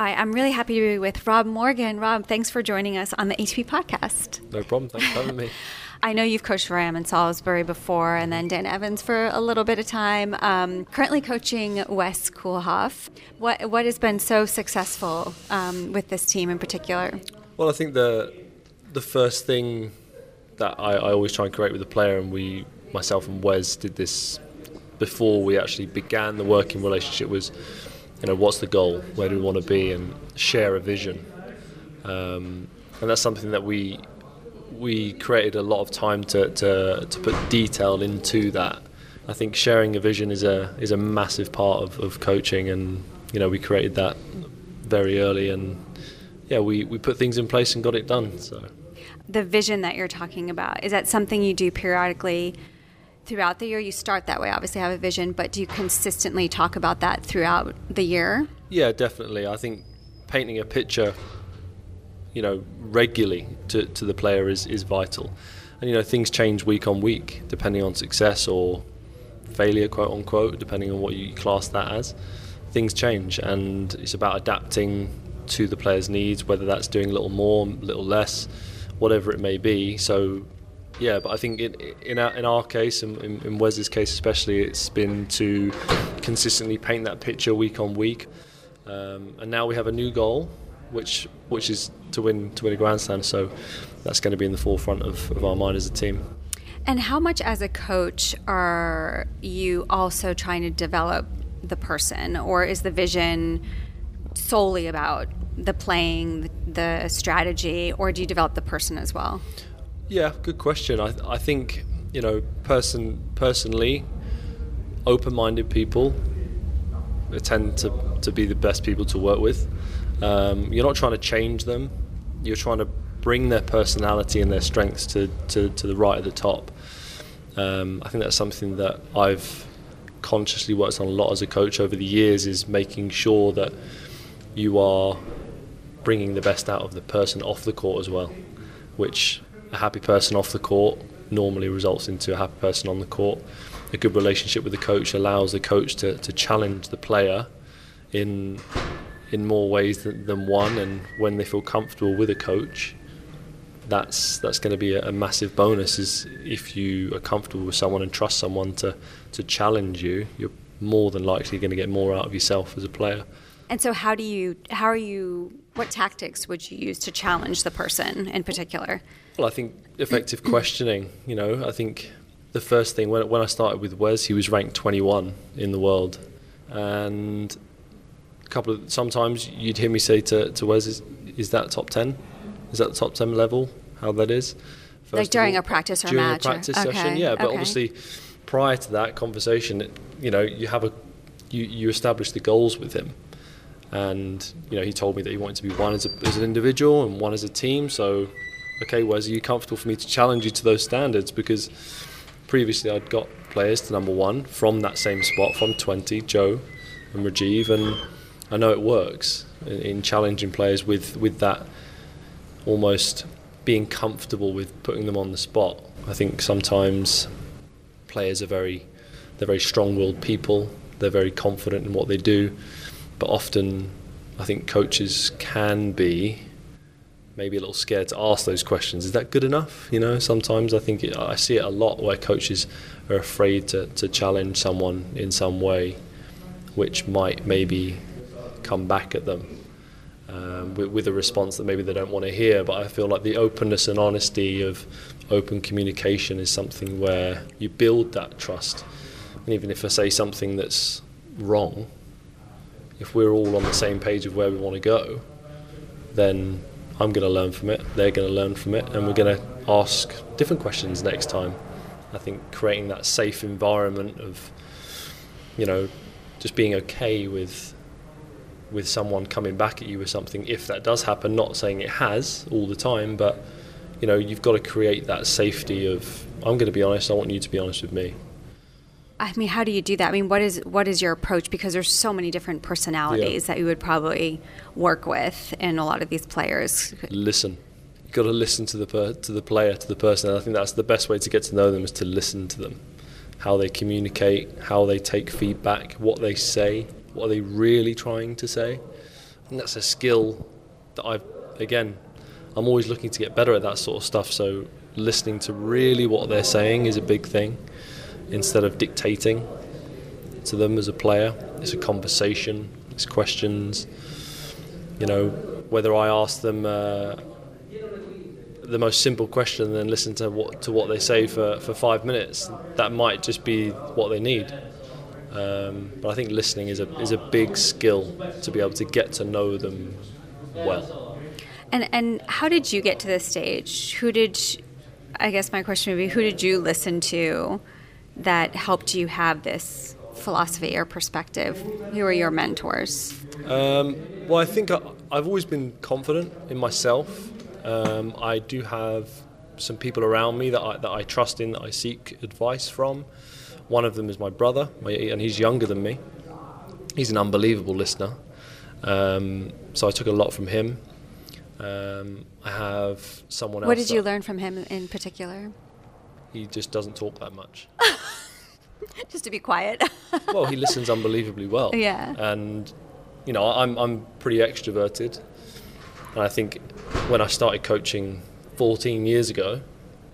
Hi, I'm really happy to be with Rob Morgan. Rob, thanks for joining us on the ATP podcast. No problem. Thanks for having me. I know you've coached for Ram and Salisbury before, and then Dan Evans for a little bit of time. Um, currently coaching Wes Koolhof. What what has been so successful um, with this team in particular? Well, I think the the first thing that I, I always try and create with the player, and we, myself and Wes, did this before we actually began the working relationship was you know, what's the goal? Where do we want to be? And share a vision. Um, and that's something that we we created a lot of time to, to, to put detail into that. I think sharing a vision is a is a massive part of, of coaching, and you know we created that very early, and yeah, we, we put things in place and got it done. So the vision that you're talking about is that something you do periodically throughout the year? You start that way, obviously have a vision, but do you consistently talk about that throughout the year? Yeah, definitely. I think painting a picture, you know, regularly to, to the player is, is vital. And, you know, things change week on week depending on success or failure, quote unquote, depending on what you class that as. Things change, and it's about adapting to the player's needs, whether that's doing a little more, a little less, whatever it may be. So yeah, but I think in in our, in our case, and in, in Wes's case especially, it's been to consistently paint that picture week on week. Um, and now we have a new goal, which which is to win to win a Grand Slam. So that's going to be in the forefront of, of our mind as a team. And how much, as a coach, are you also trying to develop the person, or is the vision solely about the playing, the strategy, or do you develop the person as well? Yeah, good question. I, I think you know, person personally, open-minded people tend to, to be the best people to work with. Um, you're not trying to change them. You're trying to bring their personality and their strengths to, to, to the right at the top. Um, I think that's something that I've consciously worked on a lot as a coach over the years is making sure that you are bringing the best out of the person off the court as well, which a happy person off the court normally results into a happy person on the court. A good relationship with the coach allows the coach to, to challenge the player in in more ways than, than one, and when they feel comfortable with a coach, that's that's going to be a, a, massive bonus. Is if you are comfortable with someone and trust someone to to challenge you, you're more than likely going to get more out of yourself as a player. And so, how do you? How are you? What tactics would you use to challenge the person in particular? Well, I think effective questioning. You know, I think the first thing when when I started with Wes, he was ranked 21 in the world, and a couple of sometimes you'd hear me say to to Wes, "Is, is that top 10? Is that the top 10 level? How that is?" First like during all, a practice or match. during match a practice or, session, okay, yeah. But okay. obviously, prior to that conversation, you know, you have a you, you establish the goals with him and you know he told me that he wanted to be one as, a, as an individual and one as a team. So okay Wes are you comfortable for me to challenge you to those standards? Because previously I'd got players to number one from that same spot from 20 Joe and Rajeev. And I know it works in, in challenging players with with that almost being comfortable with putting them on the spot. I think sometimes players are very they're very strong-willed people. They're very confident in what they do but often I think coaches can be maybe a little scared to ask those questions. Is that good enough? You know, sometimes I think it, I see it a lot where coaches are afraid to, to challenge someone in some way, which might maybe come back at them um, with, with, a response that maybe they don't want to hear. But I feel like the openness and honesty of open communication is something where you build that trust. And even if I say something that's wrong, if we're all on the same page of where we want to go, then I'm going to learn from it, they're going to learn from it, and we're going to ask different questions next time. I think creating that safe environment of, you know, just being okay with with someone coming back at you with something if that does happen not saying it has all the time but you know you've got to create that safety of I'm going to be honest I want you to be honest with me I mean, how do you do that? I mean, what is what is your approach? Because there's so many different personalities yeah. that you would probably work with in a lot of these players. Listen, you've got to listen to the per, to the player, to the person. And I think that's the best way to get to know them is to listen to them, how they communicate, how they take feedback, what they say, what are they really trying to say. And that's a skill that I've, again, I'm always looking to get better at that sort of stuff. So listening to really what they're saying is a big thing instead of dictating to them as a player. It's a conversation, it's questions. You know, whether I ask them uh, the most simple question and then listen to what to what they say for, for five minutes, that might just be what they need. Um, but I think listening is a is a big skill to be able to get to know them well. And and how did you get to this stage? Who did I guess my question would be who did you listen to that helped you have this philosophy or perspective? Who are your mentors? Um, well, I think I, have always been confident in myself. Um, I do have some people around me that I, that I trust in, that I seek advice from. One of them is my brother, and he's younger than me. He's an unbelievable listener. Um, so I took a lot from him. Um, I have someone else. What did you learn from him in particular? He just doesn't talk that much. just to be quiet. well, he listens unbelievably well. Yeah. And you know, I'm I'm pretty extroverted, and I think when I started coaching 14 years ago,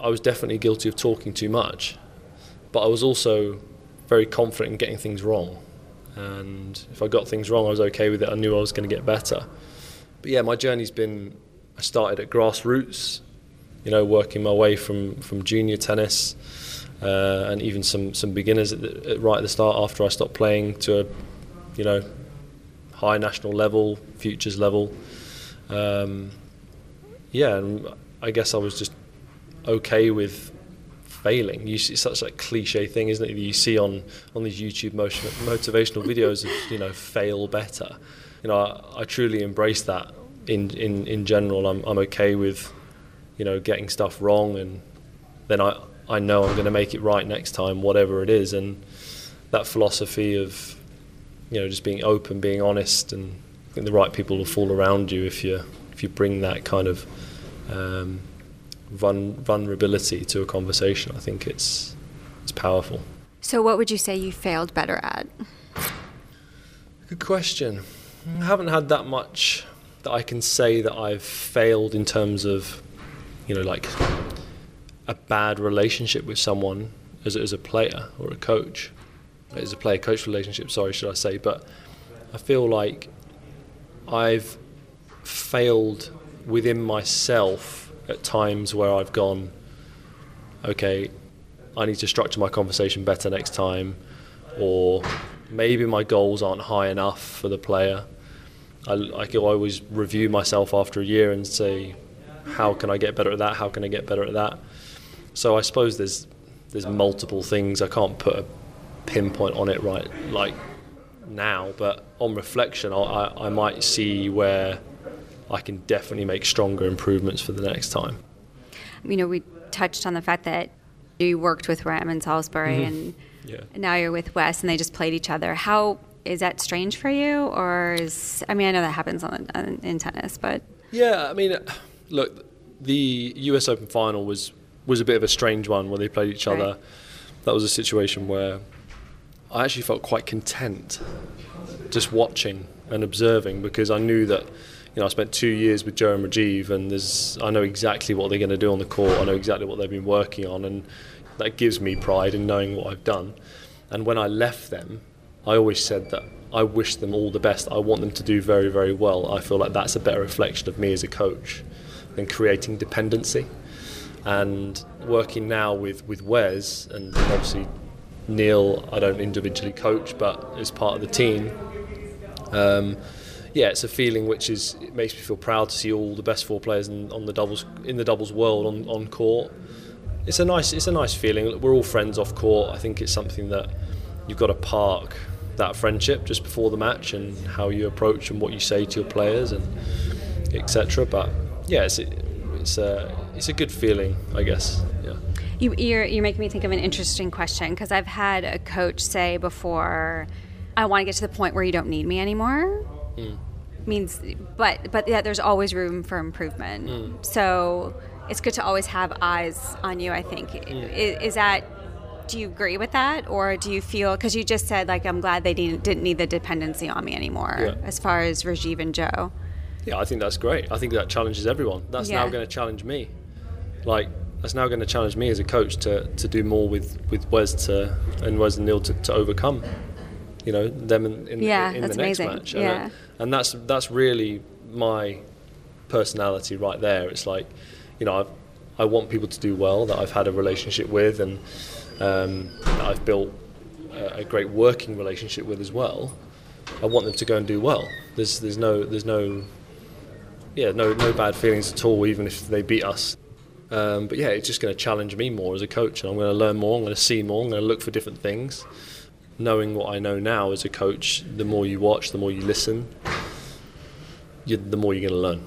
I was definitely guilty of talking too much, but I was also very confident in getting things wrong. And if I got things wrong, I was okay with it. I knew I was going to get better. But yeah, my journey's been. I started at grassroots, you know, working my way from from junior tennis, uh, and even some some beginners at the, at right at the start after I stopped playing to, a, you know, high national level, futures level. Um, yeah, and I guess I was just okay with failing. You see, it's such a cliche thing, isn't it? That you see on on these YouTube motion, motivational videos of you know fail better. You know, I, I truly embrace that. In, in in general, I'm I'm okay with you know getting stuff wrong, and then I I know I'm going to make it right next time, whatever it is, and that philosophy of you know just being open, being honest, and I think the right people will fall around you if you if you bring that kind of um, vul- vulnerability to a conversation. I think it's it's powerful. So, what would you say you failed better at? Good question. I haven't had that much that I can say that I've failed in terms of, you know, like a bad relationship with someone as, as a player or a coach. As a player coach relationship, sorry, should I say. But I feel like I've failed within myself at times where I've gone, okay, I need to structure my conversation better next time, or maybe my goals aren't high enough for the player. I, I can always review myself after a year and say, how can I get better at that? How can I get better at that? So I suppose there's there's multiple things. I can't put a pinpoint on it right like now, but on reflection, I, I might see where I can definitely make stronger improvements for the next time. You know, we touched on the fact that you worked with Ram in Salisbury, mm-hmm. and yeah. now you're with Wes, and they just played each other. How is that strange for you, or is I mean, I know that happens on, on in tennis, but yeah, I mean, look, the U.S. Open final was was a bit of a strange one where they played each other. Right. That was a situation where I actually felt quite content just watching and observing because I knew that you know, I spent two years with Joe and Rajeev, and there's, I know exactly what they're going to do on the court. I know exactly what they've been working on, and that gives me pride in knowing what I've done. And when I left them, I always said that I wish them all the best. I want them to do very, very well. I feel like that's a better reflection of me as a coach than creating dependency. And working now with, with Wes, and obviously Neal, I don't individually coach, but as part of the team. Um, yeah, it's a feeling which is it makes me feel proud to see all the best four players in, on the doubles in the doubles world on, on court. It's a nice it's a nice feeling. We're all friends off court. I think it's something that you've got to park that friendship just before the match and how you approach and what you say to your players and etc. But yeah, it's it's a it's a good feeling, I guess. Yeah. You, you're you're making me think of an interesting question because I've had a coach say before, I want to get to the point where you don't need me anymore. Mm. Means, but but yeah, there's always room for improvement. Mm. So it's good to always have eyes on you. I think mm. is, is, that do you agree with that, or do you feel because you just said like I'm glad they didn't, didn't need the dependency on me anymore Yeah. as far as Rajeev and Joe. Yeah, I think that's great. I think that challenges everyone. That's now going to challenge me. Like that's now going to challenge me as a coach to, to do more with with Wes to and Wes and Neal to, to overcome. You know them in, in, Yeah, in that's the next amazing. match. And, Yeah. that- and that's that's really my personality right there. It's like, you know, I've, I want people to do well that I've had a relationship with and um, that I've built a, a great working relationship with as well. I want them to go and do well. There's there's no there's no yeah no no bad feelings at all even if they beat us. Um, but yeah, it's just going to challenge me more as a coach, and I'm going to learn more. I'm going to see more. I'm going to look for different things. Knowing what I know now as a coach, the more you watch, the more you listen, you, the more you're going to learn.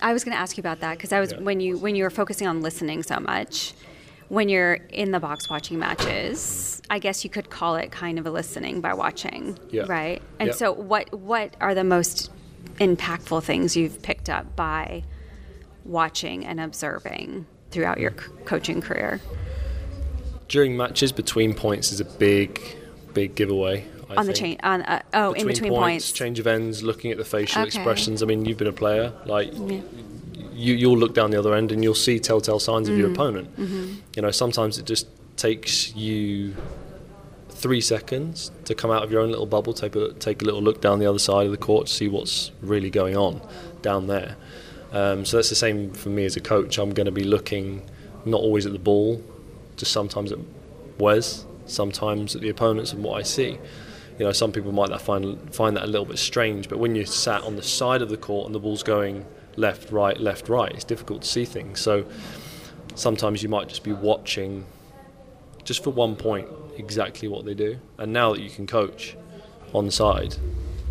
I was going to ask you about that because I was Yeah. when you when you were focusing on listening so much. When you're in the box watching matches, I guess you could call it kind of a listening by watching, Yeah. right? And Yeah. so, what what are the most impactful things you've picked up by watching and observing throughout your coaching career? During matches, between points is a big, big giveaway. I on the think. chain, on uh, oh, in between points. change of ends, looking at the facial Okay. expressions. I mean, you've been a player, like Yeah. you, you'll look down the other end and you'll see telltale signs of your Mm-hmm. opponent. You know, sometimes it just takes you three seconds to come out of your own little bubble, take a, take a little look down the other side of the court to see what's really going on down there. Um, so that's the same for me as a coach. I'm going to be looking not always at the ball, just sometimes at Wes, sometimes at the opponents and what I see. You know, some people might find find that a little bit strange, but when you're sat on the side of the court and the ball's going left, right, left, right, it's difficult to see things. So sometimes you might just be watching just for one point exactly what they do. And now that you can coach on the side,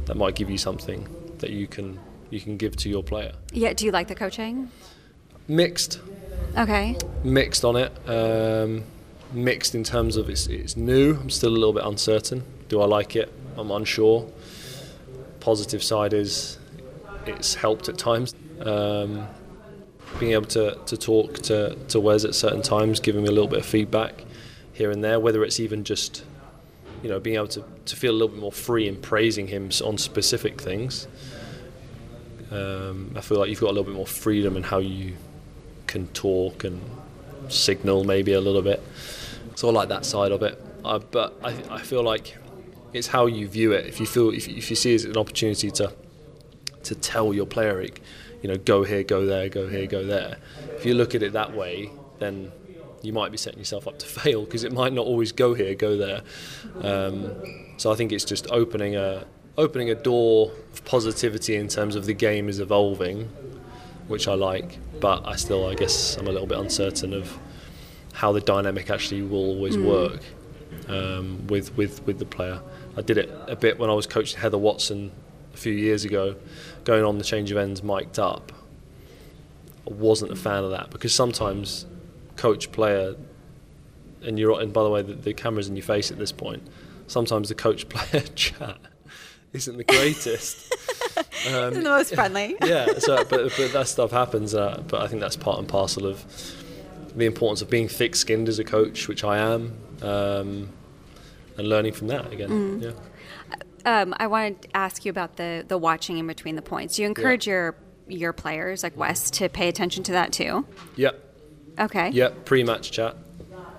that might give you something that you can you can give to your player. Yeah. Do you like the coaching? Mixed, Okay. mixed on it. Um, mixed in terms of it's, it's new. I'm still a little bit uncertain. Do I like it? I'm unsure. Positive side is it's helped at times. Um, being able to, to talk to, to Wes at certain times, giving me a little bit of feedback here and there, whether it's even just you know being able to, to feel a little bit more free in praising him on specific things. Um, I feel like you've got a little bit more freedom in how you can talk and signal maybe a little bit. So I like that side of it. Uh, but I, I feel like it's how you view it. If you feel if, if you see it as an opportunity to to tell your player, you know, go here, go there, go here, go there. If you look at it that way, then you might be setting yourself up to fail because it might not always go here, go there. Um, so I think it's just opening a opening a door of positivity in terms of the game is evolving, which I like. But I still, I guess, I'm a little bit uncertain of how the dynamic actually will always work um, with with with the player. I did it a bit when I was coaching Heather Watson a few years ago, going on the change of ends mic'd up. I wasn't a fan of that because sometimes coach player, and you're and by the way the, the camera's in your face at this point. Sometimes the coach player chat isn't the greatest. Um, Isn't the most friendly. yeah, so but but that stuff happens. Uh, but I think that's part and parcel of the importance of being thick-skinned as a coach, which I am, um, and learning from that again. Yeah. Um, I wanted to ask you about the the watching in between the points. Do you encourage your your players like Wes to pay attention to that too? Yep. Okay. Yep. Pre-match chat.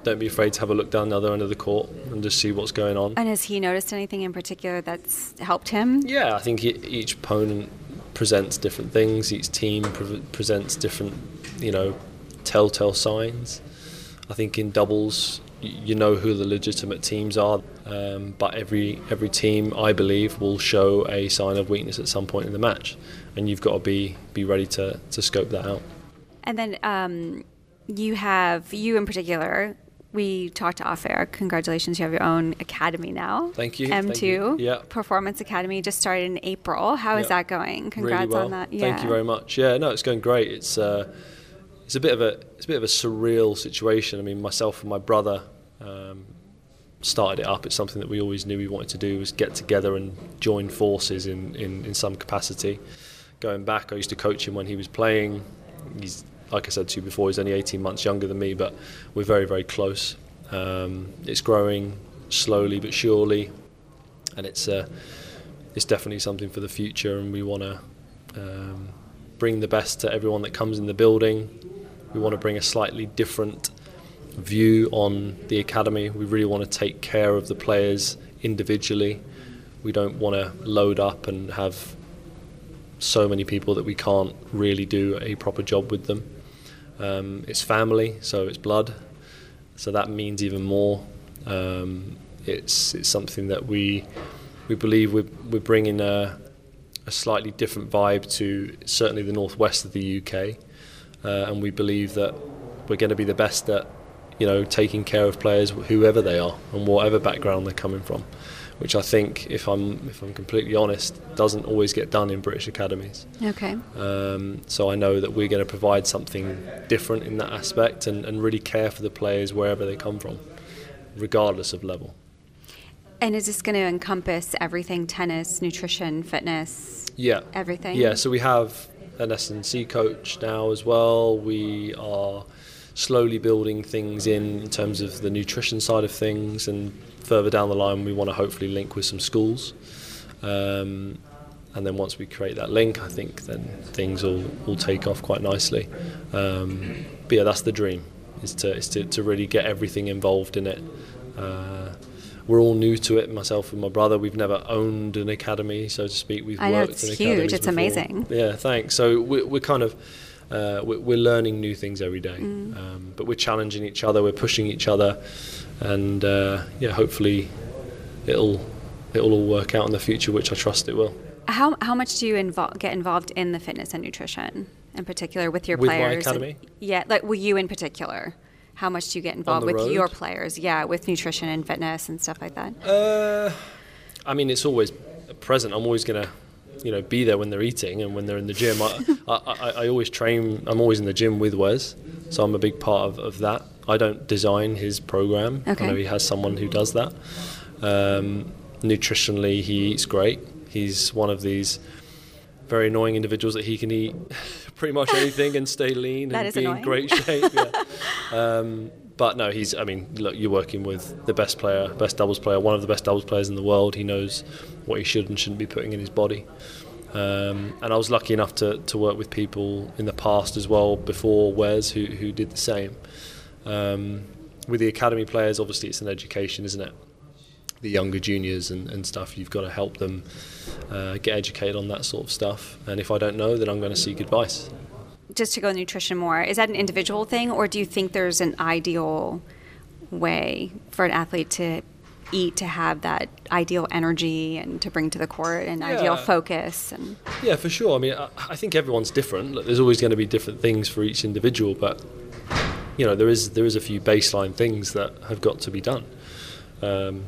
Don't be afraid to have a look down the other end of the court and just see what's going on. And has he noticed anything in particular that's helped him? Yeah, I think e- each opponent presents different things. Each team pre- presents different, you know, telltale signs. I think in doubles, you know who the legitimate teams are, um, but every every team, I believe, will show a sign of weakness at some point in the match, and you've got to be be ready to to scope that out. And then um, you have you in particular. We talked off air. Congratulations, you have your own academy now. Thank you, M2 thank you. Yeah. Performance Academy just started in April. How is Yeah. that going? Congrats really well. on that. Thank you very much. Yeah, no, it's going great. It's uh, it's a bit of a it's a bit of a surreal situation. I mean, myself and my brother um, started it up. It's something that we always knew we wanted to do was get together and join forces in, in, in some capacity. Going back, I used to coach him when he was playing. He's like I said to you before, he's only 18 months younger than me, but we're very very close. Um, it's growing slowly but surely, and it's uh, it's definitely something for the future. And we want to um, bring the best to everyone that comes in the building. We want to bring a slightly different view on the academy. We really want to take care of the players individually. We don't want to load up and have so many people that we can't really do a proper job with them. Um, it's family, so it's blood, so that means even more. Um, it's it's something that we we believe we're, we're bringing a, a slightly different vibe to certainly the northwest of the UK, uh, and we believe that we're going to be the best at you know taking care of players whoever they are and whatever background they're coming from which I think, if I'm if I'm completely honest, doesn't always get done in British academies. Okay. Um, so I know that we're going to provide something different in that aspect and, and really care for the players wherever they come from, regardless of level. And is this going to encompass everything tennis, nutrition, fitness? Yeah. Everything? Yeah, so we have an S&C coach now as well. We are slowly building things in in terms of the nutrition side of things and further down the line we want to hopefully link with some schools um, and then once we create that link I think then things will, will take off quite nicely um, but yeah that's the dream is to, is to, to really get everything involved in it uh, we're all new to it myself and my brother we've never owned an academy so to speak we've I know, worked it's in huge. academies It's before. amazing. yeah thanks so we're, we're kind of uh, we're, we're learning new things every day, Mm. um, but we're challenging each other, we're pushing each other, and uh, yeah, hopefully it'll it'll all work out in the future, which I trust it will. How, how much do you invol- get involved in the fitness and nutrition in particular with your With my players? and- academy? yeah, like well, you in particular. How much do you get involved with road? your players? Yeah, with nutrition and fitness and stuff like that. Uh, I mean, it's always present. I'm always gonna, you know, be there when they're eating and when they're in the gym. I, I, I, always train. I'm always in the gym with Wes, so I'm a big part of, of that. I don't design his program. Okay. I know he has someone who does that. Um, nutritionally, he eats great. He's one of these very annoying individuals that he can eat pretty much anything and stay lean and be annoying. in great shape. Yeah. um, but no, he's. I mean, look, you're working with the best player, best doubles player, one of the best doubles players in the world. He knows what he should and shouldn't be putting in his body. Um, and I was lucky enough to, to work with people in the past as well before Wes who, who did the same. Um, with the academy players, obviously it's an education, isn't it? The younger juniors and, and stuff, you've got to help them uh, get educated on that sort of stuff. And if I don't know, then I'm going to seek advice. Just to go nutrition more, is that an individual thing, or do you think there's an ideal way for an athlete to eat to have that ideal energy and to bring to the court and ideal focus? And Yeah, for sure. I mean, I, I think everyone's different. Look, there's always going to be different things for each individual, but you know, there is there is a few baseline things that have got to be done. Um,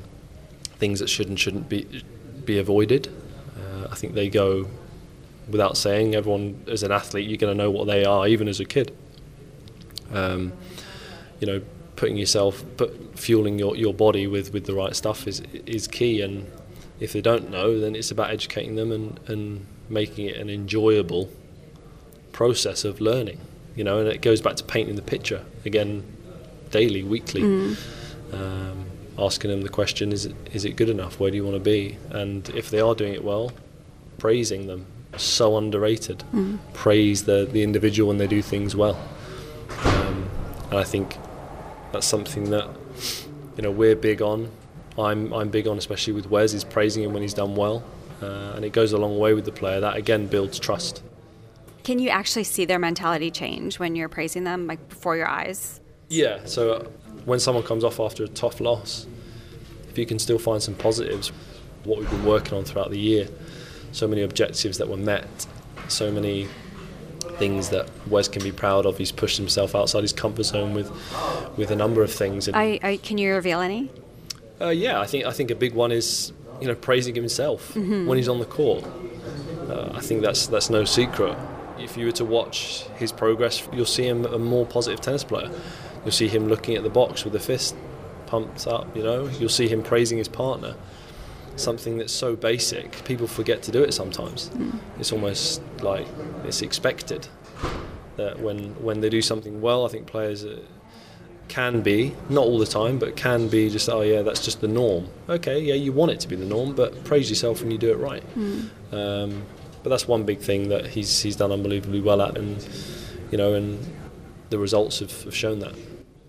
things that should and shouldn't be be avoided. Uh, I think they go without saying. Everyone, as an athlete, you're going to know what they are, even as a kid. Um, you know, putting yourself, put, fueling your, your body with, with the right stuff is is key. And if they don't know, then it's about educating them and, and making it an enjoyable process of learning. You know, and it goes back to painting the picture again, daily, weekly. Um, asking them the question: Is it is it good enough? Where do you want to be? And if they are doing it well, praising them. So underrated. Praise the the individual when they do things well. Um, and I think that's something that you know we're big on. I'm I'm big on, especially with Wes, is praising him when he's done well, uh, and it goes a long way with the player. That again builds trust. can you actually see their mentality change when you're praising them, like before your eyes? Yeah. So uh, when someone comes off after a tough loss, if you can still find some positives, what we've been working on throughout the year, so many objectives that were met, so many things that Wes can be proud of. He's pushed himself outside his comfort zone with with a number of things. And I, I can you reveal any? Uh, yeah, I think I think a big one is you know praising himself when he's on the court. Uh, I think that's that's no secret. If you were to watch his progress, you'll see him a more positive tennis player. You'll see him looking at the box with the fist pumped up. You know, you'll see him praising his partner. Something that's so basic, people forget to do it sometimes. It's almost like it's expected that when when they do something well, I think players. Can be not all the time, but can be just oh yeah, that's just the norm. Okay, yeah, you want it to be the norm, but praise yourself when you do it right. Mm. Um, but that's one big thing that he's he's done unbelievably well at, and you know, and the results have, have shown that.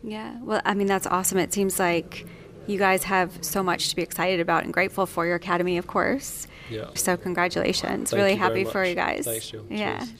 Yeah, well, I mean that's awesome. It seems like you guys have so much to be excited about and grateful for your academy, of course. Yeah. So congratulations. Thank really happy for you guys. Thanks, Jill. Yeah. Cheers.